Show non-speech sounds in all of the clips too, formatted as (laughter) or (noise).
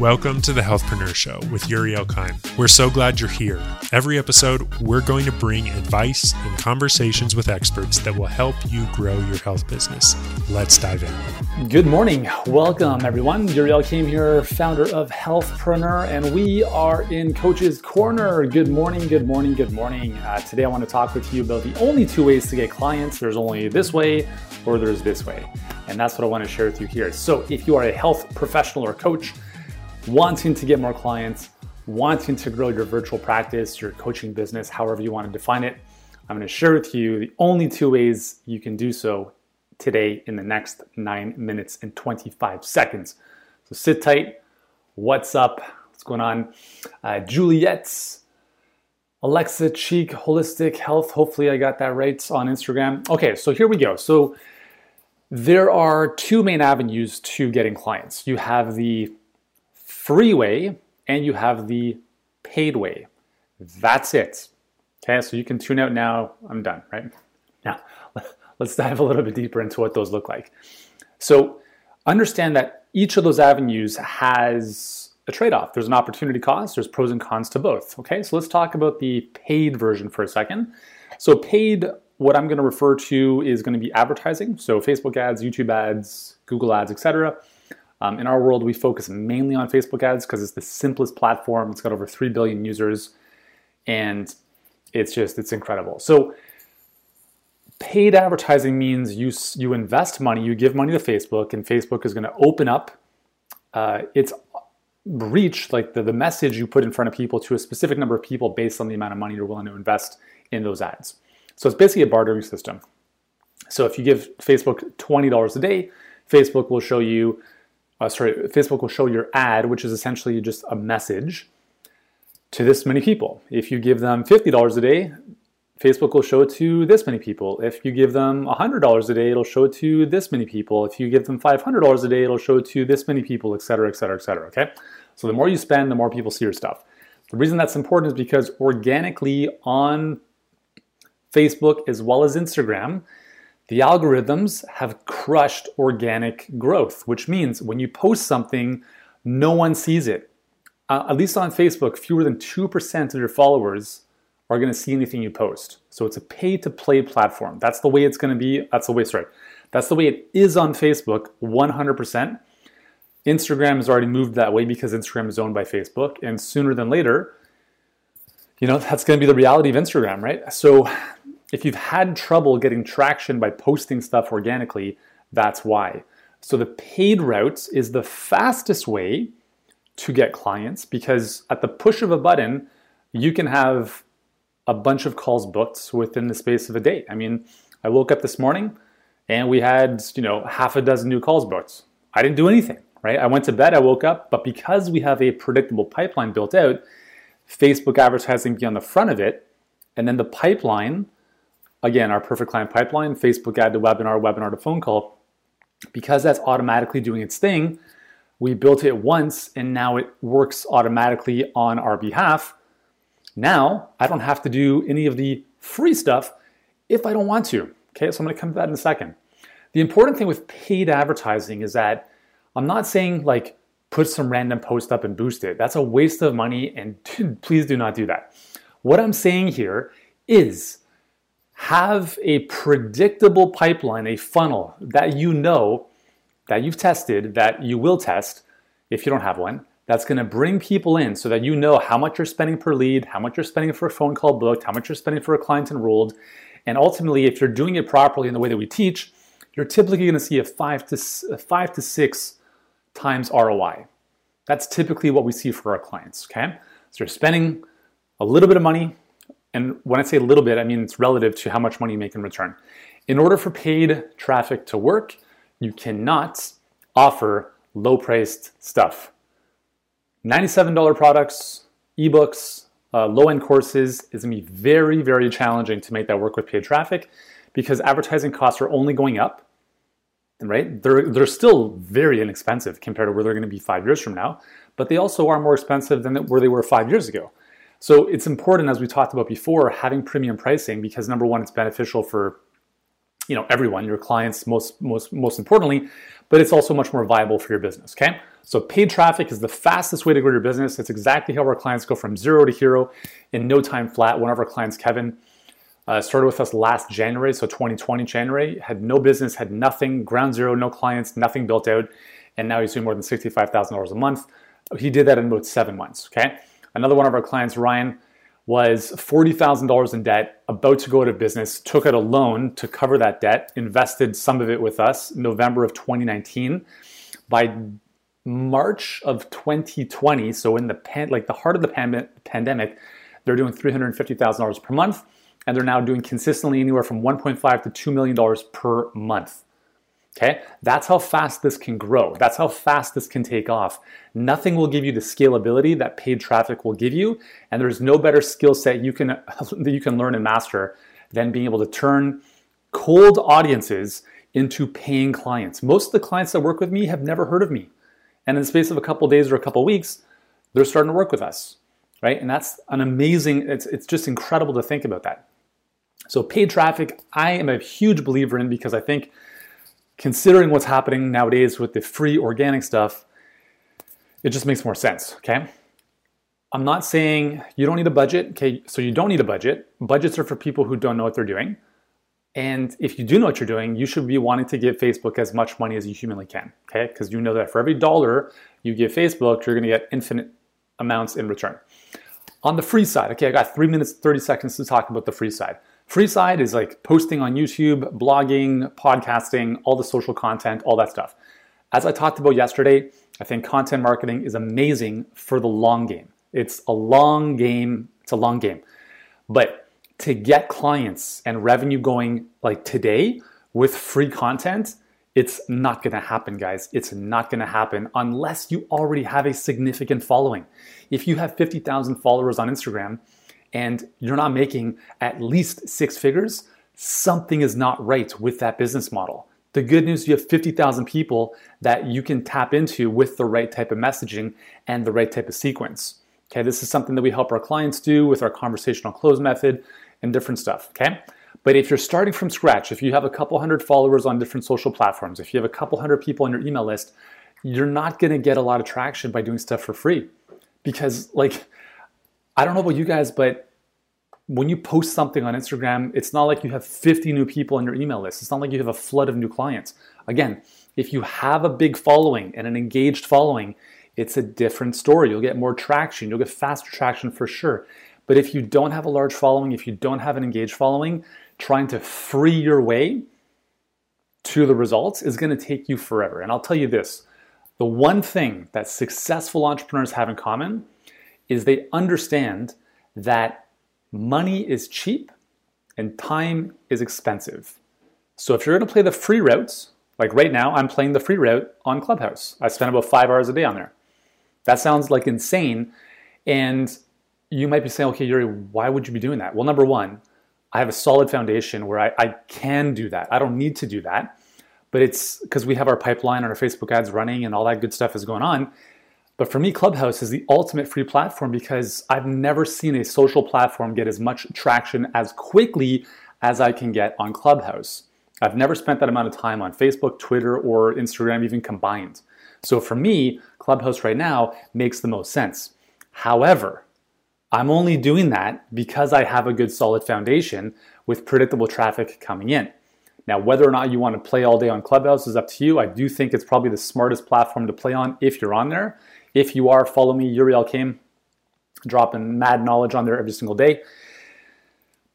Welcome to the Healthpreneur Show with Yuri Elkaim. We're so glad you're here. Every episode, we're going to bring advice and conversations with experts that will help you grow your health business. Let's dive in. Good morning. Welcome, everyone. Yuri Elkaim here, founder of Healthpreneur, and we are in Coach's Corner. Good morning, good morning, good morning. Uh, today, I want to talk with you about the only two ways to get clients there's only this way or there's this way. And that's what I want to share with you here. So, if you are a health professional or coach, wanting to get more clients, wanting to grow your virtual practice, your coaching business, however you want to define it, I'm going to share with you the only two ways you can do so today in the next nine minutes and 25 seconds. So sit tight. What's up? What's going on? Uh, Juliet's Alexa Cheek Holistic Health. Hopefully, I got that right on Instagram. Okay, so here we go. So, there are two main avenues to getting clients. You have the free way and you have the paid way. That's it. Okay, so you can tune out now. I'm done, right? Now, (laughs) let's dive a little bit deeper into what those look like. So, understand that each of those avenues has a trade off. There's an opportunity cost, there's pros and cons to both. Okay, so let's talk about the paid version for a second. So, paid, what I'm going to refer to is going to be advertising. So, Facebook ads, YouTube ads, Google ads, etc. Um, in our world, we focus mainly on Facebook ads because it's the simplest platform. It's got over 3 billion users and it's just, it's incredible. So, paid advertising means you, you invest money, you give money to Facebook, and Facebook is going to open up uh, its reach, like the, the message you put in front of people, to a specific number of people based on the amount of money you're willing to invest in those ads. So, it's basically a bartering system. So, if you give Facebook $20 a day, Facebook will show you uh, sorry, Facebook will show your ad, which is essentially just a message to this many people. If you give them $50 a day, Facebook will show it to this many people. If you give them $100 a day, it'll show it to this many people. If you give them $500 a day, it'll show it to this many people, et cetera, et cetera, et cetera. Okay? So the more you spend, the more people see your stuff. The reason that's important is because organically on Facebook as well as Instagram, the algorithms have crushed organic growth, which means when you post something, no one sees it. Uh, at least on Facebook, fewer than 2% of your followers are going to see anything you post. So it's a pay to play platform. That's the way it's going to be. That's the way, sorry. That's the way it is on Facebook, 100%. Instagram has already moved that way because Instagram is owned by Facebook. And sooner than later, you know, that's going to be the reality of Instagram, right? So if you've had trouble getting traction by posting stuff organically, that's why. So the paid routes is the fastest way to get clients because at the push of a button, you can have a bunch of calls booked within the space of a day. I mean, I woke up this morning and we had, you know, half a dozen new calls booked. I didn't do anything, right? I went to bed, I woke up, but because we have a predictable pipeline built out, Facebook advertising be on the front of it, and then the pipeline again, our perfect client pipeline, Facebook ad to webinar, webinar to phone call, because that's automatically doing its thing, we built it once and now it works automatically on our behalf. Now I don't have to do any of the free stuff if I don't want to. Okay, so I'm gonna come to that in a second. The important thing with paid advertising is that I'm not saying like put some random post up and boost it. That's a waste of money and (laughs) please do not do that. What I'm saying here is have a predictable pipeline, a funnel that you know, that you've tested, that you will test if you don't have one, that's going to bring people in so that you know how much you're spending per lead, how much you're spending for a phone call booked, how much you're spending for a client enrolled. And ultimately, if you're doing it properly in the way that we teach, you're typically going to see a five to, a five to six times ROI. That's typically what we see for our clients. Okay. So you're spending a little bit of money and when I say a little bit, I mean it's relative to how much money you make in return. In order for paid traffic to work, you cannot offer low priced stuff. $97 products, ebooks, uh, low end courses is gonna be very, very challenging to make that work with paid traffic because advertising costs are only going up, right? They're, they're still very inexpensive compared to where they're gonna be five years from now, but they also are more expensive than where they were five years ago. So it's important, as we talked about before, having premium pricing because number one, it's beneficial for you know everyone, your clients most most most importantly, but it's also much more viable for your business. Okay, so paid traffic is the fastest way to grow your business. It's exactly how our clients go from zero to hero in no time flat. One of our clients, Kevin, uh, started with us last January, so 2020 January, had no business, had nothing, ground zero, no clients, nothing built out, and now he's doing more than $65,000 a month. He did that in about seven months. Okay, another one of our clients, Ryan was $40,000 in debt, about to go out of business, took out a loan to cover that debt, invested some of it with us in November of 2019. By March of 2020, so in the pan, like the heart of the pan- pandemic, they're doing $350,000 per month, and they're now doing consistently anywhere from 1.5 to 2 million dollars per month. Okay, that's how fast this can grow. That's how fast this can take off. Nothing will give you the scalability that paid traffic will give you, and there's no better skill set you can (laughs) that you can learn and master than being able to turn cold audiences into paying clients. Most of the clients that work with me have never heard of me, and in the space of a couple of days or a couple weeks, they're starting to work with us, right? And that's an amazing. It's it's just incredible to think about that. So paid traffic, I am a huge believer in because I think considering what's happening nowadays with the free organic stuff, it just makes more sense, okay? I'm not saying you don't need a budget, okay? So you don't need a budget. Budgets are for people who don't know what they're doing. And if you do know what you're doing, you should be wanting to give Facebook as much money as you humanly can, okay? Because you know that for every dollar you give Facebook, you're gonna get infinite amounts in return. On the free side, okay, I got three minutes, 30 seconds to talk about the free side. Free side is like posting on YouTube, blogging, podcasting, all the social content, all that stuff. As I talked about yesterday, I think content marketing is amazing for the long game. It's a long game, it's a long game. But to get clients and revenue going like today with free content, it's not gonna happen, guys. It's not gonna happen unless you already have a significant following. If you have 50,000 followers on Instagram, and you're not making at least six figures, something is not right with that business model. The good news, you have 50,000 people that you can tap into with the right type of messaging and the right type of sequence. Okay, this is something that we help our clients do with our conversational close method and different stuff. Okay, but if you're starting from scratch, if you have a couple hundred followers on different social platforms, if you have a couple hundred people on your email list, you're not gonna get a lot of traction by doing stuff for free. Because, like, I don't know about you guys, but when you post something on Instagram, it's not like you have 50 new people on your email list. It's not like you have a flood of new clients. Again, if you have a big following and an engaged following, it's a different story. You'll get more traction, you'll get faster traction for sure. But if you don't have a large following, if you don't have an engaged following, trying to free your way to the results is going to take you forever. And I'll tell you this the one thing that successful entrepreneurs have in common is they understand that money is cheap and time is expensive. So if you're going to play the free routes, like right now, I'm playing the free route on Clubhouse. I spend about five hours a day on there. That sounds like insane. And you might be saying, okay, Yuri, why would you be doing that? Well, number one, I have a solid foundation where I, I can do that. I don't need to do that. But it's because we have our pipeline and our Facebook ads running and all that good stuff is going on. But for me, Clubhouse is the ultimate free platform because I've never seen a social platform get as much traction as quickly as I can get on Clubhouse. I've never spent that amount of time on Facebook, Twitter, or Instagram, even combined. So for me, Clubhouse right now makes the most sense. However, I'm only doing that because I have a good solid foundation with predictable traffic coming in. Now, whether or not you want to play all day on Clubhouse is up to you. I do think it's probably the smartest platform to play on if you're on there. If you are, follow me, Yuri Elkaim, dropping mad knowledge on there every single day.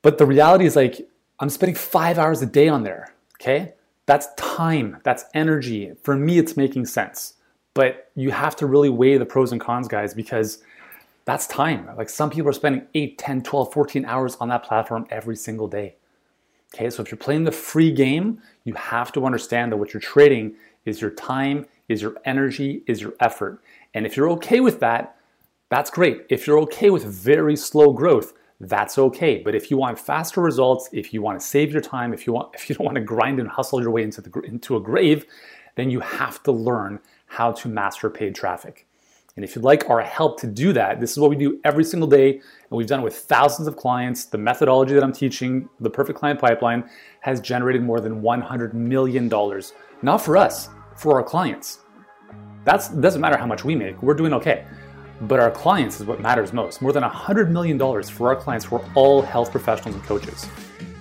But the reality is like, I'm spending five hours a day on there, okay? That's time, that's energy. For me, it's making sense. But you have to really weigh the pros and cons, guys, because that's time. Like some people are spending 8, 10, 12, 14 hours on that platform every single day. Okay, so if you're playing the free game, you have to understand that what you're trading is your time, is your energy, is your effort. And if you're okay with that, that's great. If you're okay with very slow growth, that's okay. But if you want faster results, if you want to save your time, if you want (laughs) if you don't want to grind and hustle your way into the into a grave, then you have to learn how to master paid traffic. And if you'd like our help to do that, this is what we do every single day. And we've done it with thousands of clients. The methodology that I'm teaching, the perfect client pipeline, has generated more than $100 million. Not for us, for our clients. That doesn't matter how much we make, we're doing okay. But our clients is what matters most. More than $100 million for our clients who are all health professionals and coaches.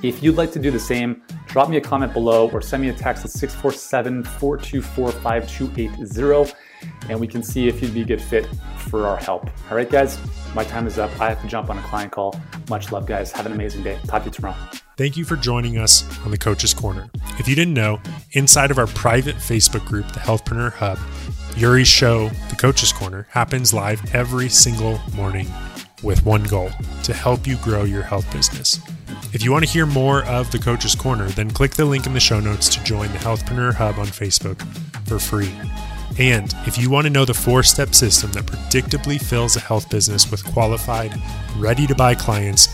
If you'd like to do the same, drop me a comment below or send me a text at 647 424 5280 and we can see if you'd be a good fit for our help. All right, guys, my time is up. I have to jump on a client call. Much love, guys. Have an amazing day. Talk to you tomorrow. Thank you for joining us on the Coach's Corner. If you didn't know, inside of our private Facebook group, the Healthpreneur Hub, Yuri's show, The Coach's Corner, happens live every single morning with one goal to help you grow your health business. If you want to hear more of The Coach's Corner, then click the link in the show notes to join the Healthpreneur Hub on Facebook for free. And if you want to know the four step system that predictably fills a health business with qualified, ready to buy clients,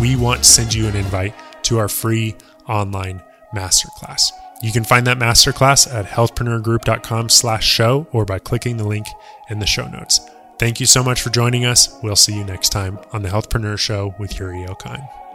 we want to send you an invite to our free online masterclass. You can find that masterclass at healthpreneurgroup.com slash show or by clicking the link in the show notes. Thank you so much for joining us. We'll see you next time on the Healthpreneur Show with Yuri Elkaim.